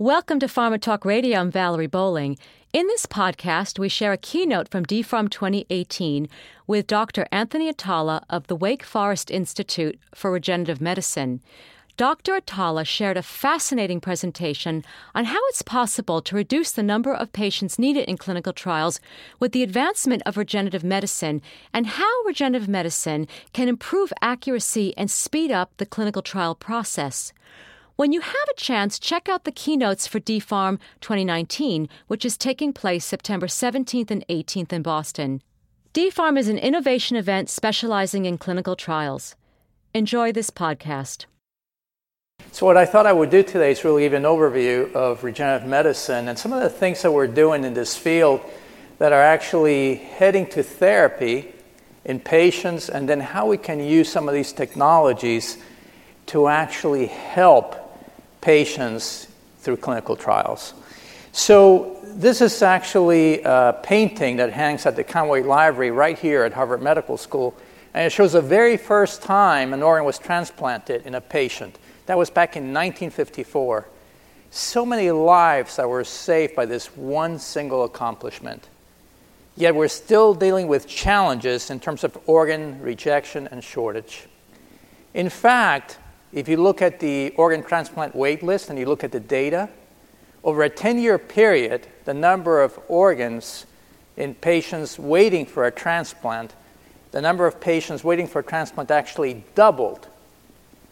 Welcome to Pharma Talk Radio. I'm Valerie Bowling. In this podcast, we share a keynote from DPHARM 2018 with Dr. Anthony Atala of the Wake Forest Institute for Regenerative Medicine. Dr. Atala shared a fascinating presentation on how it's possible to reduce the number of patients needed in clinical trials with the advancement of regenerative medicine and how regenerative medicine can improve accuracy and speed up the clinical trial process. When you have a chance, check out the keynotes for DPHARM 2019, which is taking place September 17th and 18th in Boston. DPHARM is an innovation event specializing in clinical trials. Enjoy this podcast. So, what I thought I would do today is really give an overview of regenerative medicine and some of the things that we're doing in this field that are actually heading to therapy in patients, and then how we can use some of these technologies to actually help patients through clinical trials. So, this is actually a painting that hangs at the Countway Library right here at Harvard Medical School, and it shows the very first time an organ was transplanted in a patient. That was back in 1954. So many lives that were saved by this one single accomplishment. Yet we're still dealing with challenges in terms of organ rejection and shortage. In fact, if you look at the organ transplant wait list and you look at the data, over a 10 year period, the number of organs in patients waiting for a transplant, the number of patients waiting for a transplant actually doubled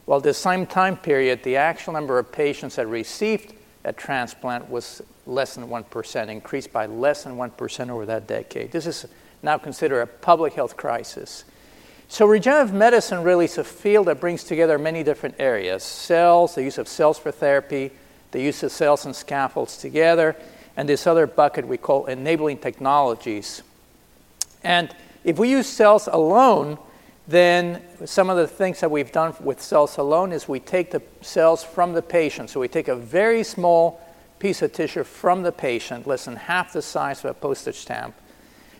well, the same time period, the actual number of patients that received a transplant was less than 1%, increased by less than 1% over that decade. This is now considered a public health crisis. So, regenerative medicine really is a field that brings together many different areas cells, the use of cells for therapy, the use of cells and scaffolds together, and this other bucket we call enabling technologies. And if we use cells alone, then some of the things that we've done with cells alone is we take the cells from the patient. So we take a very small piece of tissue from the patient, less than half the size of a postage stamp.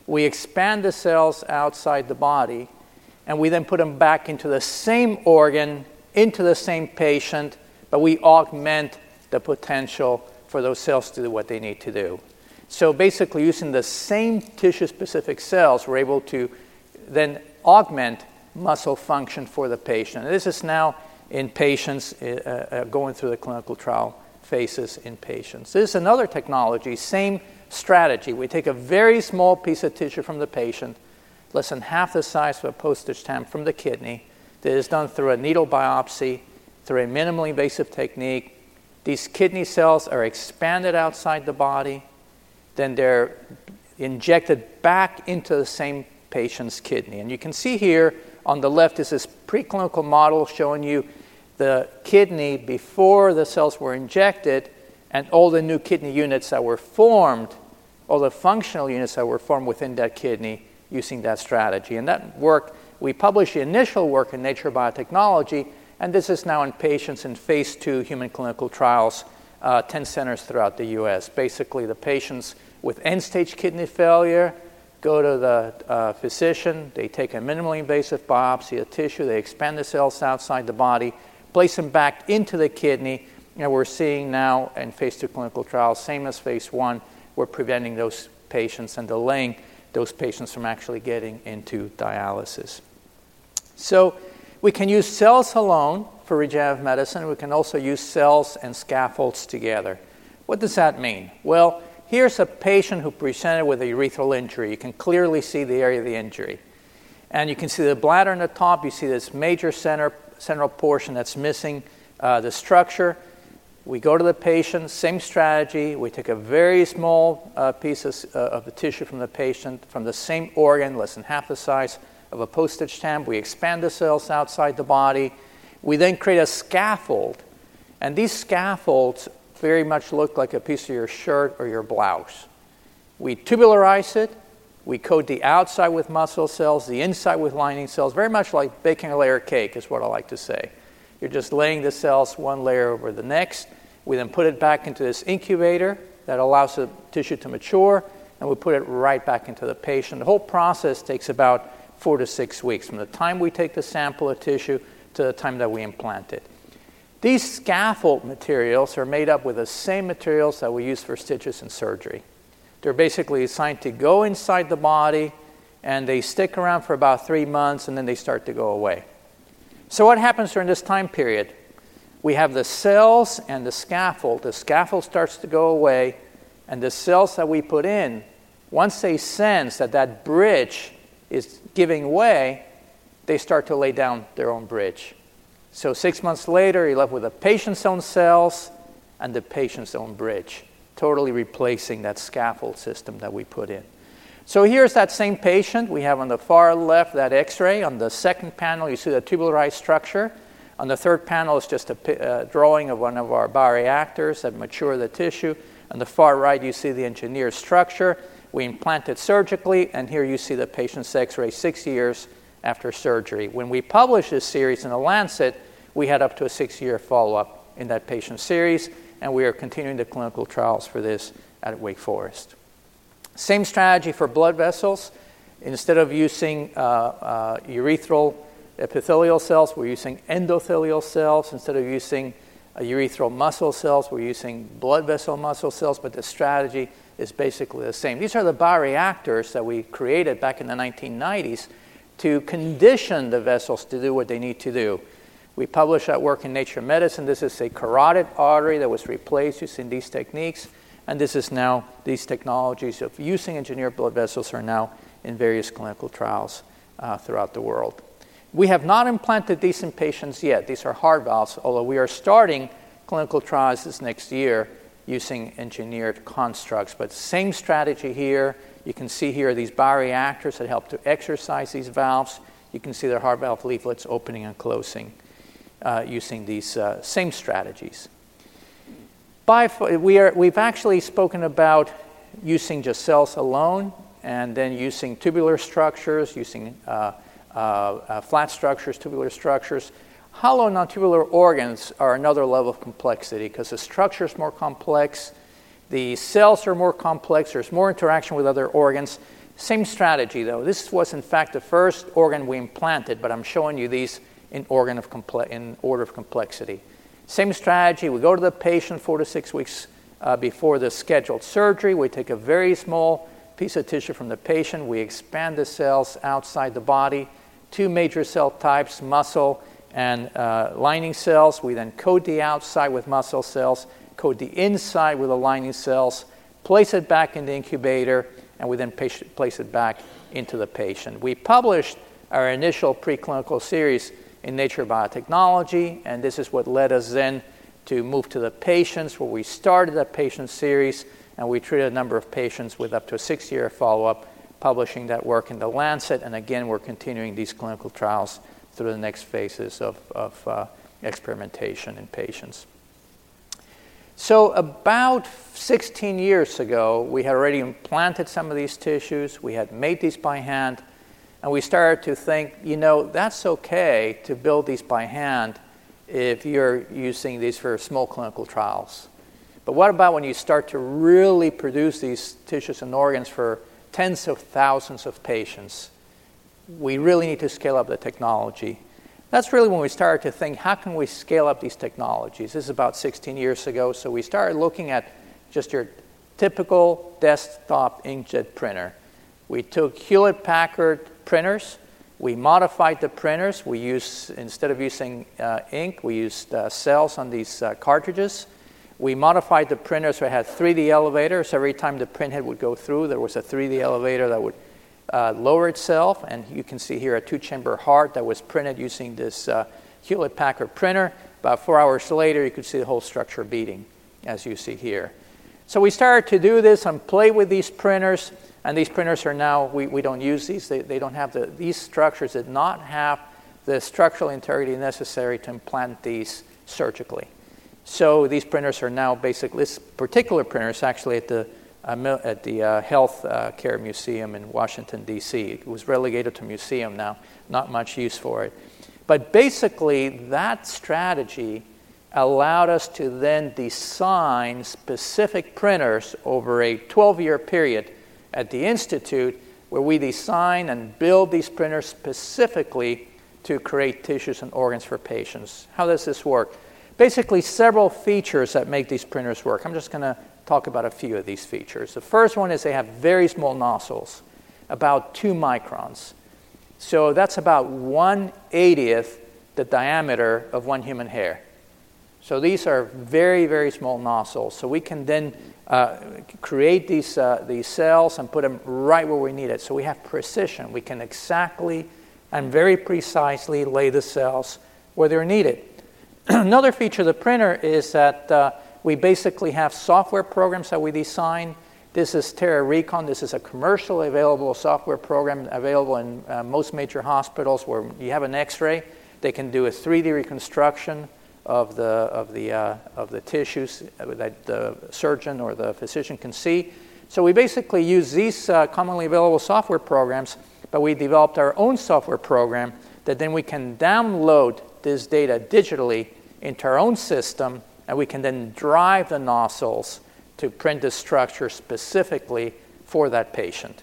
We expand the cells outside the body, and we then put them back into the same organ, into the same patient, but we augment the potential for those cells to do what they need to do. So basically, using the same tissue specific cells, we're able to then augment muscle function for the patient. And this is now in patients uh, uh, going through the clinical trial phases in patients. This is another technology, same strategy. We take a very small piece of tissue from the patient, less than half the size of a postage stamp from the kidney, that is done through a needle biopsy, through a minimally invasive technique. These kidney cells are expanded outside the body, then they're injected back into the same patient's kidney. And you can see here on the left is this preclinical model showing you the kidney before the cells were injected and all the new kidney units that were formed, all the functional units that were formed within that kidney using that strategy. And that work, we published the initial work in Nature Biotechnology, and this is now in patients in phase two human clinical trials, uh, 10 centers throughout the US. Basically, the patients with end stage kidney failure go to the uh, physician, they take a minimally invasive biopsy of tissue, they expand the cells outside the body, place them back into the kidney, and we're seeing now in phase two clinical trials, same as phase one, we're preventing those patients and delaying those patients from actually getting into dialysis. So we can use cells alone for regenerative medicine. We can also use cells and scaffolds together. What does that mean? Well, Here's a patient who presented with a urethral injury. You can clearly see the area of the injury. And you can see the bladder on the top. You see this major center, central portion that's missing uh, the structure. We go to the patient, same strategy. We take a very small uh, piece of, uh, of the tissue from the patient, from the same organ, less than half the size of a postage stamp. We expand the cells outside the body. We then create a scaffold. And these scaffolds very much look like a piece of your shirt or your blouse. We tubularize it. We coat the outside with muscle cells, the inside with lining cells, very much like baking a layer cake, is what I like to say. You're just laying the cells one layer over the next. We then put it back into this incubator that allows the tissue to mature, and we put it right back into the patient. The whole process takes about four to six weeks from the time we take the sample of tissue to the time that we implant it. These scaffold materials are made up with the same materials that we use for stitches in surgery. They're basically designed to go inside the body and they stick around for about three months and then they start to go away. So, what happens during this time period? We have the cells and the scaffold. The scaffold starts to go away, and the cells that we put in, once they sense that that bridge is giving way, they start to lay down their own bridge. So, six months later, you're left with the patient's own cells and the patient's own bridge, totally replacing that scaffold system that we put in. So here's that same patient. We have on the far left that x-ray. On the second panel, you see the tubularized structure. On the third panel is just a uh, drawing of one of our bioreactors that mature the tissue. On the far right, you see the engineered structure. We implant it surgically, and here you see the patient's x-ray six years after surgery. When we published this series in The Lancet, we had up to a six-year follow-up in that patient series, and we are continuing the clinical trials for this at Wake Forest. Same strategy for blood vessels. Instead of using uh, uh, urethral epithelial cells, we're using endothelial cells. Instead of using uh, urethral muscle cells, we're using blood vessel muscle cells, but the strategy is basically the same. These are the bioreactors that we created back in the 1990s to condition the vessels to do what they need to do. We published that work in Nature Medicine. This is a carotid artery that was replaced using these techniques. And this is now, these technologies of using engineered blood vessels are now in various clinical trials uh, throughout the world. We have not implanted these in patients yet. These are heart valves, although we are starting clinical trials this next year using engineered constructs. But same strategy here. You can see here these bioreactors that help to exercise these valves. You can see the heart valve leaflets opening and closing uh, using these uh, same strategies. We are, we've actually spoken about using just cells alone and then using tubular structures, using uh, flat structures, tubular structures. Hollow non-tubular organs are another level of complexity because the structure is more complex, the cells are more complex, there's more interaction with other organs. Same strategy though. This was in fact the first organ we implanted, but I'm showing you these in, organ of comple- in order of complexity. Same strategy. We go to the patient four to six weeks uh, before the scheduled surgery. We take a very small piece of tissue from the patient. We expand the cells outside the body. Two major cell types, muscle and uh, lining cells. We then coat the outside with muscle cells, coat the inside with the lining cells, place it back in the incubator, and we then place it back into the patient. We published our initial preclinical series in Nature Biotechnology, and this is what led us then to move to the patients, where we started that patient series, and we treated a number of patients with up to a six year follow up, publishing that work in The Lancet, and again, we're continuing these clinical trials through the next phases of, of uh, experimentation in patients. So, about 16 years ago, we had already implanted some of these tissues, we had made these by hand and we started to think, you know, that's okay to build these by hand if you're using these for small clinical trials. But what about when you start to really produce these tissues and organs for tens of thousands of patients? We really need to scale up the technology. That's really when we started to think, how can we scale up these technologies? This is about 16 years ago, so we started looking at just your typical desktop inkjet printer. We took Hewlett Packard printers. We modified the printers. We used, instead of using uh, ink, we used uh, cells on these uh, cartridges. We modified the printers so it had 3D elevators. Every time the printhead would go through, there was a 3D elevator that would uh, lower itself. And you can see here a two chamber heart that was printed using this uh, Hewlett Packard printer. About four hours later, you could see the whole structure beating, as you see here. So we started to do this and play with these printers. And these printers are now, we, we don't use these. They, they don't have the, these structures did not have the structural integrity necessary to implant these surgically. So these printers are now basically, this particular printer is actually at the, uh, at the uh, Health uh, Care Museum in Washington, D.C. It was relegated to museum now, not much use for it. But basically, that strategy allowed us to then design specific printers over a 12 year period at the Institute where we design and build these printers specifically to create tissues and organs for patients. How does this work? Basically several features that make these printers work. I'm just going to talk about a few of these features. The first one is they have very small nozzles, about two microns. So that's about 180th the diameter of one human hair. So these are very, very small nozzles. So we can then uh, create these, uh, these cells and put them right where we need it. So we have precision. We can exactly and very precisely lay the cells where they're needed. Another feature of the printer is that uh, we basically have software programs that we design. This is TeraRecon. This is a commercially available software program available in uh, most major hospitals where you have an x ray. They can do a 3D reconstruction of the, of the, uh, of the tissues that the surgeon or the physician can see. So we basically use these uh, commonly available software programs, but we developed our own software program that then we can download this data digitally into our own system, and we can then drive the nozzles to print the structure specifically for that patient.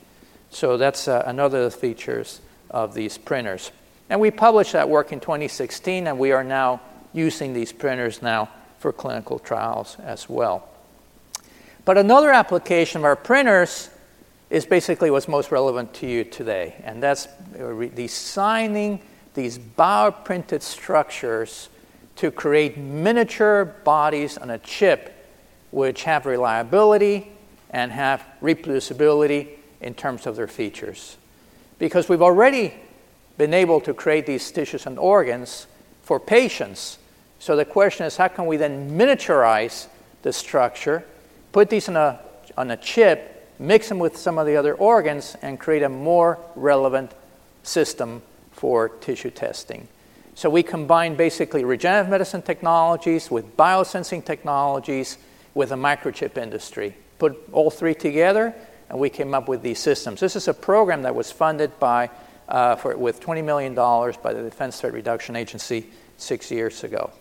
So that's uh, another of the features of these printers. And we published that work in 2016, and we are now using these printers now for clinical trials as well. But another application of our printers is basically what's most relevant to you today, and that's designing these bioprinted structures to create miniature bodies on a chip which have reliability and have reproducibility in terms of their features. Because we've already been able to create these tissues and organs for patients so the question is how can we then miniaturize the structure, put these on a, on a chip, mix them with some of the other organs, and create a more relevant system for tissue testing. So we combine basically regenerative medicine technologies with biosensing technologies with the microchip industry. Put all three together, and we came up with these systems. This is a program that was funded by, uh, for, with $20 million by the Defense Threat Reduction Agency six years ago.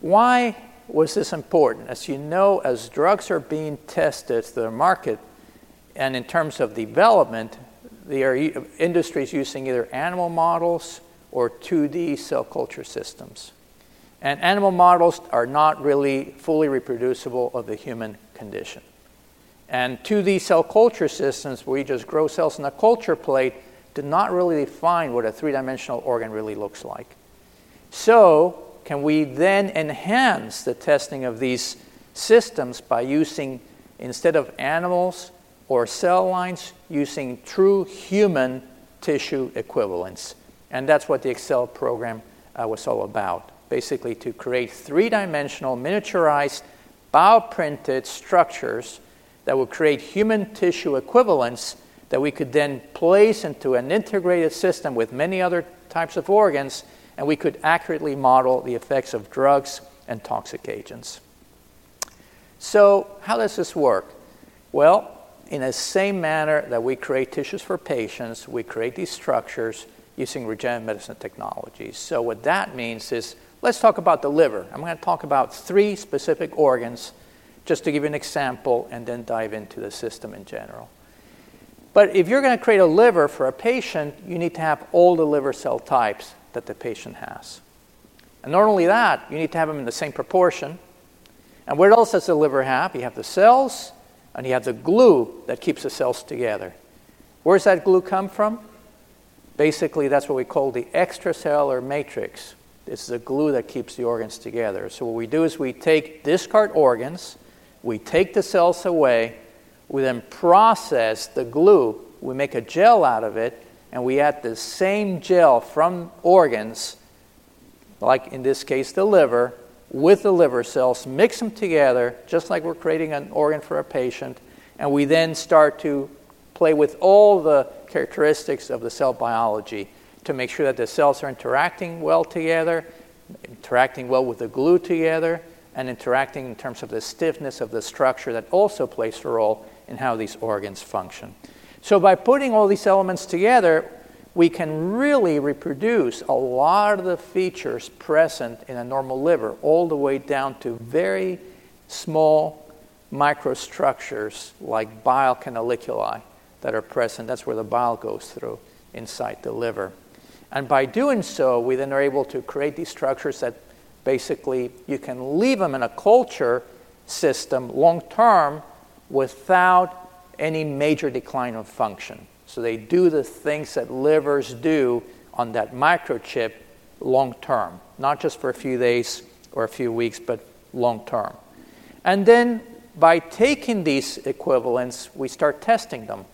Why was this important? As you know, as drugs are being tested to the market, and in terms of development, the industry is using either animal models or 2D cell culture systems. And animal models are not really fully reproducible of the human condition. And 2D cell culture systems, where you just grow cells in a culture plate, do not really define what a three dimensional organ really looks like. So, can we then enhance the testing of these systems by using, instead of animals or cell lines, using true human tissue equivalents? And that's what the Excel program uh, was all about. Basically, to create three dimensional, miniaturized, bioprinted structures that would create human tissue equivalents that we could then place into an integrated system with many other types of organs and we could accurately model the effects of drugs and toxic agents. So, how does this work? Well, in the same manner that we create tissues for patients, we create these structures using regenerative medicine technologies. So, what that means is let's talk about the liver. I'm going to talk about three specific organs just to give you an example and then dive into the system in general. But if you're going to create a liver for a patient, you need to have all the liver cell types that the patient has. And not only that, you need to have them in the same proportion. And what else does the liver have? You have the cells, and you have the glue that keeps the cells together. Where does that glue come from? Basically, that's what we call the extracellular matrix. This is the glue that keeps the organs together. So, what we do is we take discard organs, we take the cells away, we then process the glue, we make a gel out of it, and we add the same gel from organs, like in this case the liver, with the liver cells, mix them together, just like we're creating an organ for a patient, and we then start to play with all the characteristics of the cell biology to make sure that the cells are interacting well together, interacting well with the glue together, and interacting in terms of the stiffness of the structure that also plays a role in how these organs function. So, by putting all these elements together, we can really reproduce a lot of the features present in a normal liver, all the way down to very small microstructures like bile canaliculi that are present. That's where the bile goes through inside the liver. And by doing so, we then are able to create these structures that Basically, you can leave them in a culture system long term without any major decline of function. So they do the things that livers do on that microchip long term, not just for a few days or a few weeks, but long term. And then by taking these equivalents, we start testing them.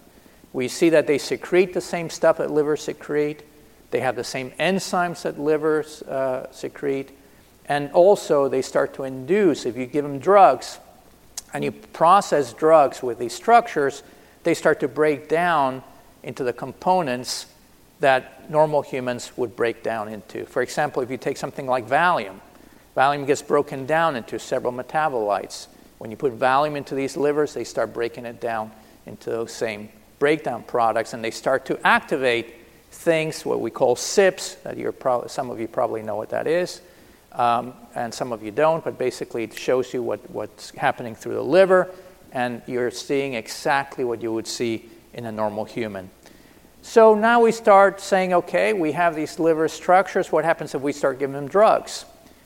We see that they secrete the same stuff that livers secrete, they have the same enzymes that livers uh, secrete, and also they start to induce, if you give them drugs and you process drugs with these structures, they start to break down into the components that normal humans would break down into. For example, if you take something like Valium, Valium gets broken down into several metabolites. When you put Valium into these livers, they start breaking it down into those same breakdown products, and they start to activate things, what we call CYPs, that you're pro- some of you probably know what that is, um, and some of you don't, but basically it shows you what, what's happening through the liver, and you're seeing exactly what you would see in a normal human. So now we start saying, okay, we have these liver structures. What happens if we start giving them drugs?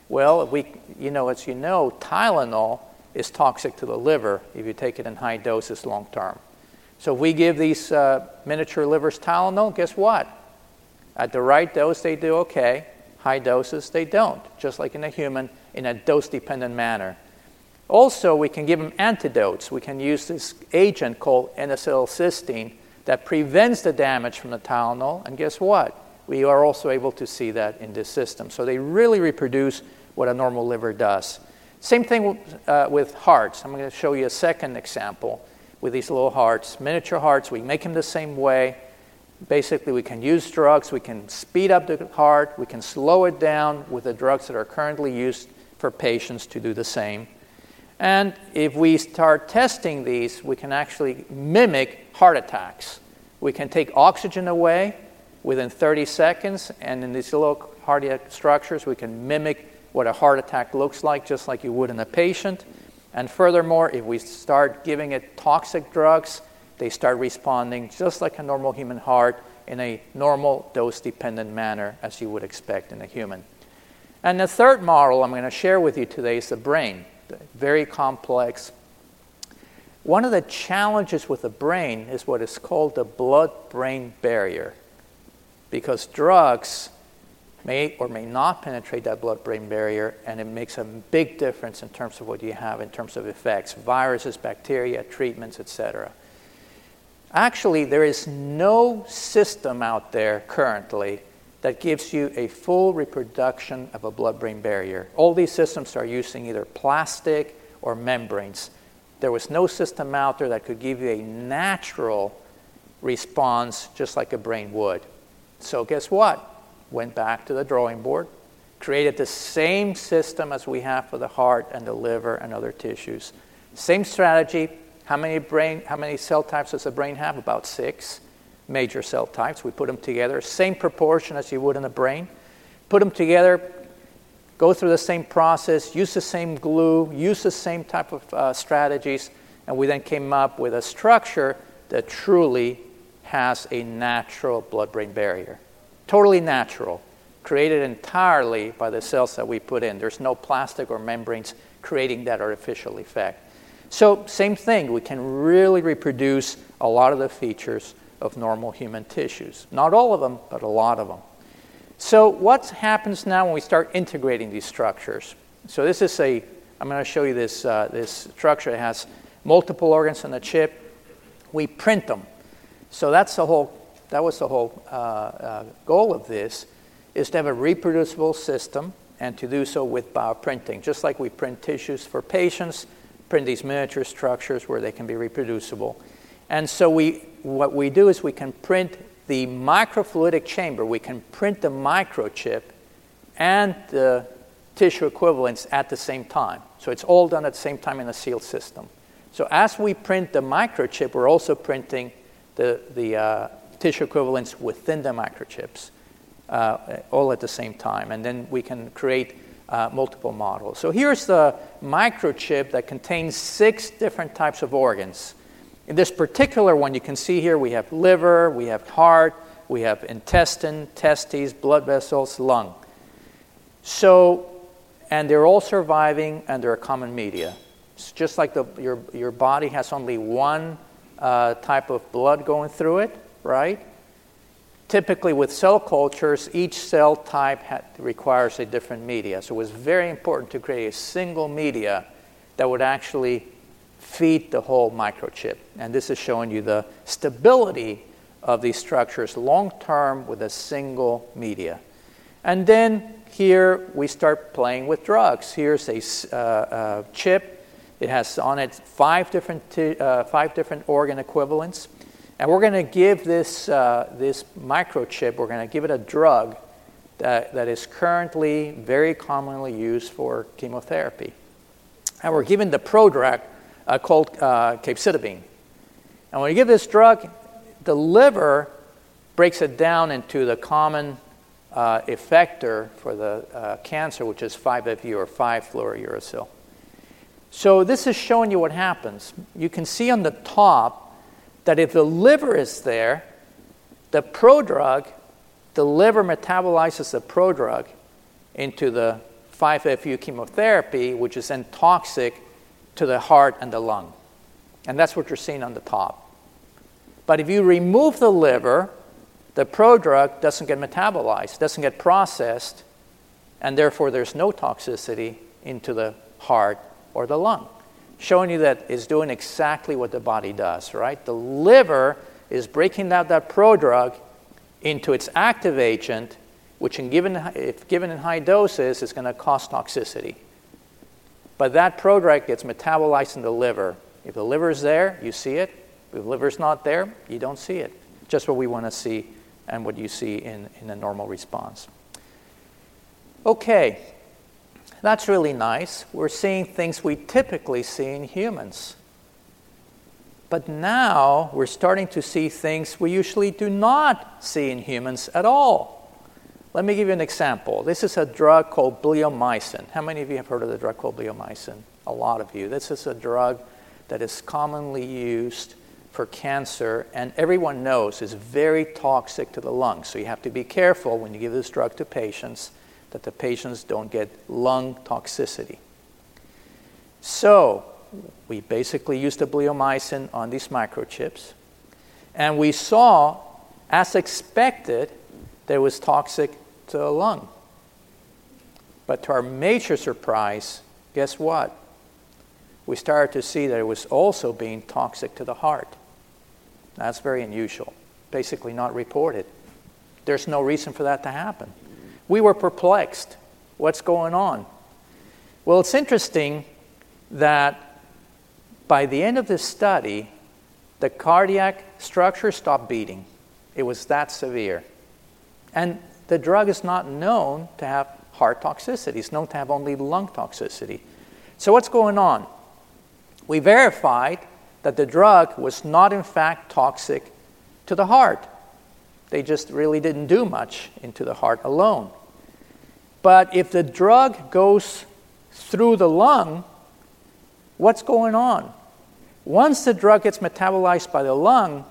Well, we, you know, as you know, Tylenol is toxic to the liver if you take it in high doses long term. So if we give these uh, miniature livers Tylenol, guess what? At the right dose, they do okay. High doses, they don't, just like in a human, in a dose dependent manner. Also, we can give them antidotes. We can use this agent called N-acetylcysteine that prevents the damage from the Tylenol. And guess what? We are also able to see that in this system. So they really reproduce what a normal liver does. Same thing uh, with hearts. I'm going to show you a second example with these little hearts, miniature hearts. We make them the same way. Basically, we can use drugs, we can speed up the heart, we can slow it down with the drugs that are currently used for patients to do the same. And if we start testing these, we can actually mimic heart attacks. We can take oxygen away within 30 seconds, and in these little cardiac structures, we can mimic what a heart attack looks like, just like you would in a patient. And furthermore, if we start giving it toxic drugs, they start responding just like a normal human heart in a normal dose dependent manner, as you would expect in a human. And the third model I'm going to share with you today is the brain, very complex. One of the challenges with the brain is what is called the blood brain barrier, because drugs may or may not penetrate that blood brain barrier, and it makes a big difference in terms of what you have in terms of effects viruses, bacteria, treatments, etc. Actually, there is no system out there currently that gives you a full reproduction of a blood brain barrier. All these systems are using either plastic or membranes. There was no system out there that could give you a natural response just like a brain would. So, guess what? Went back to the drawing board, created the same system as we have for the heart and the liver and other tissues. Same strategy. How many brain how many cell types does the brain have? About 6 major cell types. We put them together, same proportion as you would in the brain. Put them together, go through the same process, use the same glue, use the same type of uh, strategies, and we then came up with a structure that truly has a natural blood brain barrier totally natural, created entirely by the cells that we put in. There's no plastic or membranes creating that artificial effect. So, same thing, we can really reproduce a lot of the features of normal human tissues. Not all of them, but a lot of them. So, what happens now when we start integrating these structures? So, this is a, I'm going to show you this, uh, this structure. It has multiple organs on the chip. We print them. So, that's the whole that was the whole uh, uh, goal of this, is to have a reproducible system and to do so with bioprinting. Just like we print tissues for patients, print these miniature structures where they can be reproducible. And so we, what we do is we can print the microfluidic chamber, we can print the microchip and the tissue equivalents at the same time. So it's all done at the same time in a sealed system. So as we print the microchip, we're also printing the, the uh, tissue equivalents within the microchips, uh, all at the same time. And then we can create uh, multiple models. So here's the microchip that contains six different types of organs. In this particular one, you can see here we have liver, we have heart, we have intestine, testes, blood vessels, lung. So and they're all surviving under a common media. It's just like the, your, your body has only one uh, type of blood going through it, right? Typically, with cell cultures, each cell type ha- requires a different media. So it was very important to create a single media that would actually feed the whole microchip. And this is showing you the stability of these structures long term with a single media. And then here we start playing with drugs. Here's a uh, uh, chip. It has on it five different, t- uh, five different organ equivalents. And we're going to give this, uh, this microchip, we're going to give it a drug that, that is currently very commonly used for chemotherapy. And we're giving the prodrug uh, called uh, capecitabine. And when you give this drug, the liver breaks it down into the common uh, effector for the uh, cancer, which is 5-FU or 5-fluorouracil. So this is showing you what happens. You can see on the top that if the liver is there, the prodrug, the liver metabolizes the prodrug into the 5-FU chemotherapy, which is then toxic to the heart and the lung. And that's what you're seeing on the top. But if you remove the liver, the prodrug doesn't get metabolized, doesn't get processed, and therefore there's no toxicity into the heart or the lung showing you that it's doing exactly what the body does, right? The liver is breaking down that prodrug into its active agent, which, in given, if given in high doses, is going to cause toxicity. But that prodrug gets metabolized in the liver. If the liver is there, you see it. If the liver is not there, you don't see it. Just what we want to see and what you see in, in a normal response. Okay, that's really nice. We're seeing things we typically see in humans. But now we're starting to see things we usually do not see in humans at all. Let me give you an example. This is a drug called bleomycin. How many of you have heard of the drug called bleomycin? A lot of you. This is a drug that is commonly used for cancer, and everyone knows is very toxic to the lungs. So you have to be careful when you give this drug to patients that the patients don't get lung toxicity. So, we basically used the bleomycin on these microchips, and we saw, as expected, that it was toxic to the lung. But to our major surprise, guess what? We started to see that it was also being toxic to the heart. That's very unusual, basically not reported. There's no reason for that to happen we were perplexed. What's going on? Well, it's interesting that by the end of this study, the cardiac structure stopped beating. It was that severe. And the drug is not known to have heart toxicity, it's known to have only lung toxicity. So, what's going on? We verified that the drug was not, in fact, toxic to the heart. They just really didn't do much into the heart alone. But if the drug goes through the lung, what's going on? Once the drug gets metabolized by the lung,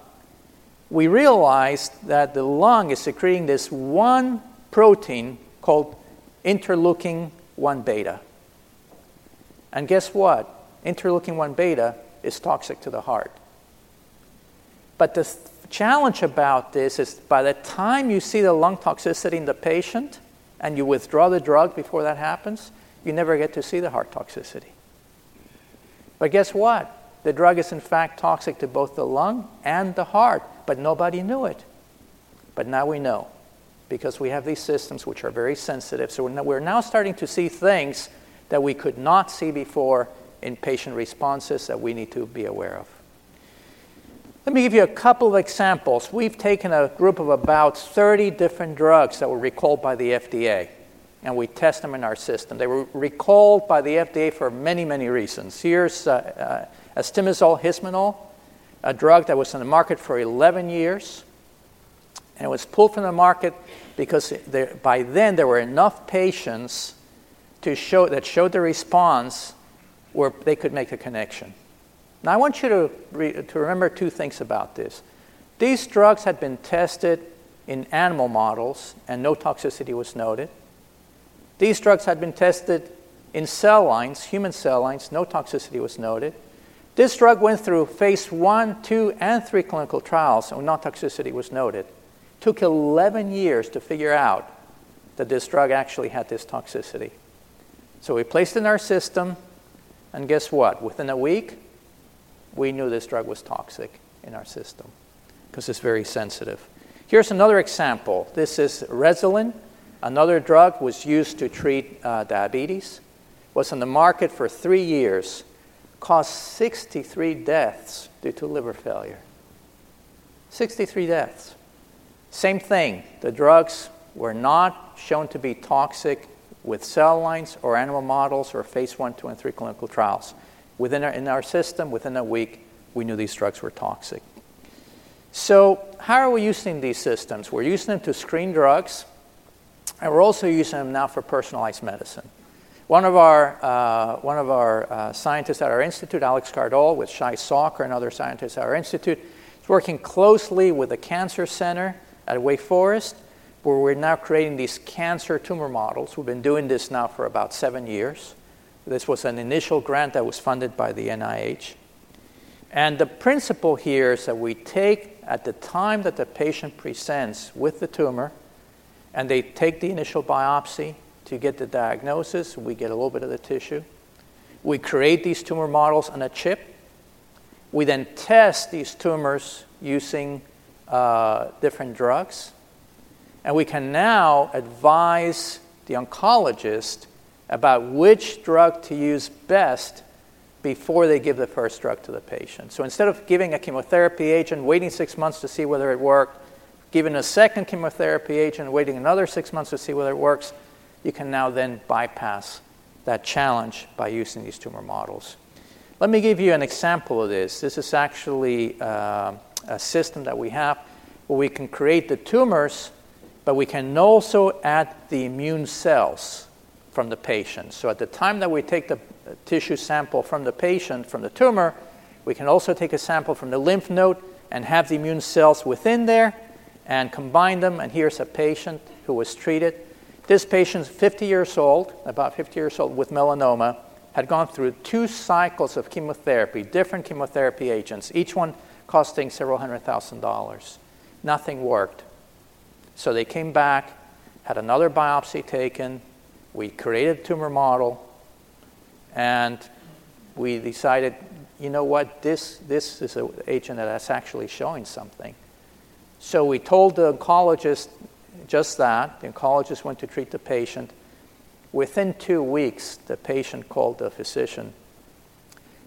we realize that the lung is secreting this one protein called interleukin 1 beta. And guess what? Interleukin 1 beta is toxic to the heart. But the th- challenge about this is by the time you see the lung toxicity in the patient, and you withdraw the drug before that happens, you never get to see the heart toxicity. But guess what? The drug is in fact toxic to both the lung and the heart, but nobody knew it. But now we know because we have these systems which are very sensitive. So we're now starting to see things that we could not see before in patient responses that we need to be aware of. Let me give you a couple of examples. We've taken a group of about 30 different drugs that were recalled by the FDA, and we test them in our system. They were recalled by the FDA for many, many reasons. Here's uh, uh, Hismanal, a drug that was on the market for 11 years, and it was pulled from the market because there, by then there were enough patients to show, that showed the response where they could make a connection. Now, I want you to, re- to remember two things about this. These drugs had been tested in animal models, and no toxicity was noted. These drugs had been tested in cell lines, human cell lines, no toxicity was noted. This drug went through phase one, two, and three clinical trials, and no toxicity was noted. It took 11 years to figure out that this drug actually had this toxicity. So we placed it in our system, and guess what? Within a week, we knew this drug was toxic in our system because it's very sensitive. Here's another example. This is Rezulin. Another drug was used to treat uh, diabetes. Was on the market for three years. Caused 63 deaths due to liver failure. 63 deaths. Same thing. The drugs were not shown to be toxic with cell lines or animal models or phase one, two, and three clinical trials. Within our, in our system, within a week, we knew these drugs were toxic. So, how are we using these systems? We're using them to screen drugs, and we're also using them now for personalized medicine. One of our, uh, one of our uh, scientists at our institute, Alex Skardal, with Shay Soker and other scientists at our institute, is working closely with the Cancer Center at Wake Forest, where we're now creating these cancer tumor models. We've been doing this now for about seven years. This was an initial grant that was funded by the NIH. And the principle here is that we take at the time that the patient presents with the tumor, and they take the initial biopsy to get the diagnosis, we get a little bit of the tissue. We create these tumor models on a chip. We then test these tumors using uh, different drugs. And we can now advise the oncologist about which drug to use best before they give the first drug to the patient. So instead of giving a chemotherapy agent, waiting six months to see whether it worked, giving a second chemotherapy agent, waiting another six months to see whether it works, you can now then bypass that challenge by using these tumor models. Let me give you an example of this. This is actually uh, a system that we have where we can create the tumors, but we can also add the immune cells from the patient. So at the time that we take the tissue sample from the patient, from the tumor, we can also take a sample from the lymph node and have the immune cells within there and combine them. And here's a patient who was treated. This patient's 50 years old, about 50 years old, with melanoma, had gone through two cycles of chemotherapy, different chemotherapy agents, each one costing several hundred thousand dollars. Nothing worked. So they came back, had another biopsy taken, we created a tumor model, and we decided, you know what, this, this is an agent that's actually showing something. So we told the oncologist just that. The oncologist went to treat the patient. Within two weeks, the patient called the physician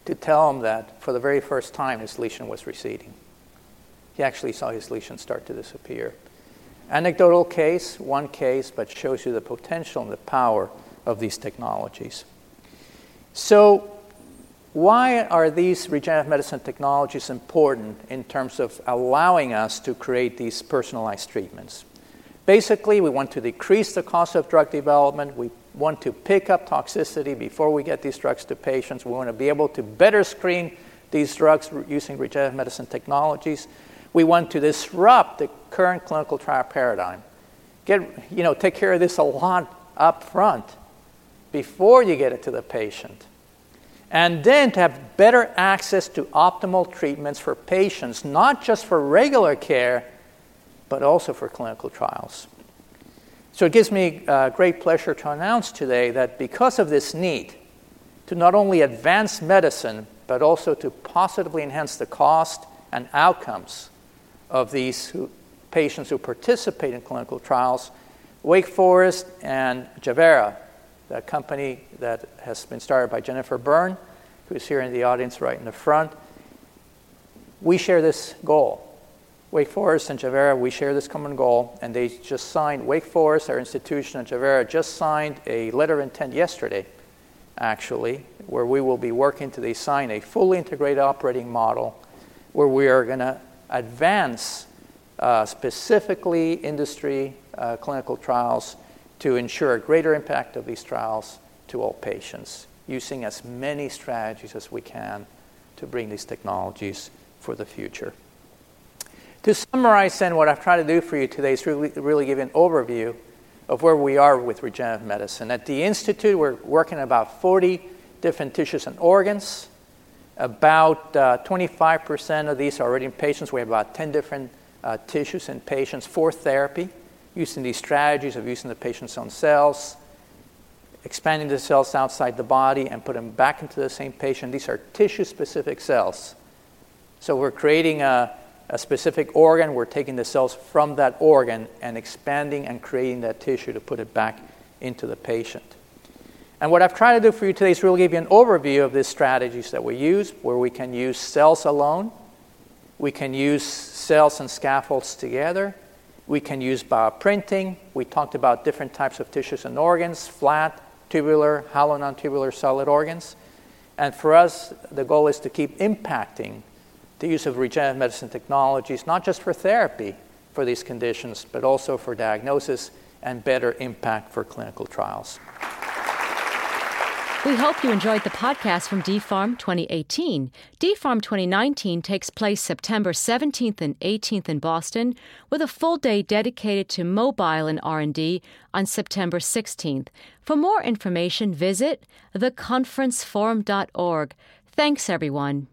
to tell him that for the very first time his lesion was receding. He actually saw his lesion start to disappear. Anecdotal case, one case, but shows you the potential and the power of these technologies. So, why are these regenerative medicine technologies important in terms of allowing us to create these personalized treatments? Basically, we want to decrease the cost of drug development. We want to pick up toxicity before we get these drugs to patients. We want to be able to better screen these drugs using regenerative medicine technologies. We want to disrupt the current clinical trial paradigm. Get, you know, take care of this a lot up front before you get it to the patient. And then to have better access to optimal treatments for patients, not just for regular care, but also for clinical trials. So it gives me uh, great pleasure to announce today that because of this need to not only advance medicine, but also to positively enhance the cost and outcomes of these who, patients who participate in clinical trials, Wake Forest and Javara, the company that has been started by Jennifer Byrne, who's here in the audience right in the front, we share this goal. Wake Forest and Javara, we share this common goal, and they just signed, Wake Forest, our institution, and Javara just signed a letter of intent yesterday, actually, where we will be working to design a fully integrated operating model where we are going to advance uh, specifically industry uh, clinical trials to ensure a greater impact of these trials to all patients, using as many strategies as we can to bring these technologies for the future. To summarize then what I've tried to do for you today is really, really give an overview of where we are with regenerative medicine. At the Institute, we're working about 40 different tissues and organs. About uh, 25% of these are already in patients. We have about 10 different uh, tissues in patients for therapy, using these strategies of using the patient's own cells, expanding the cells outside the body, and put them back into the same patient. These are tissue specific cells. So we're creating a specific organ, we're taking the cells from that organ and expanding and creating that tissue to put it back into the patient. And what I've tried to do for you today is really give you an overview of these strategies that we use, where we can use cells alone, we can use cells and scaffolds together, we can use bioprinting. We talked about different types of tissues and organs flat, tubular, hollow non tubular solid organs. And for us, the goal is to keep impacting the use of regenerative medicine technologies, not just for therapy for these conditions, but also for diagnosis and better impact for clinical trials. We hope you enjoyed the podcast from DPharm 2018. DPharm 2019 takes place September 17th and 18th in Boston, with a full day dedicated to mobile and R&D on September 16th. For more information, visit theconferenceforum.org. Thanks, everyone.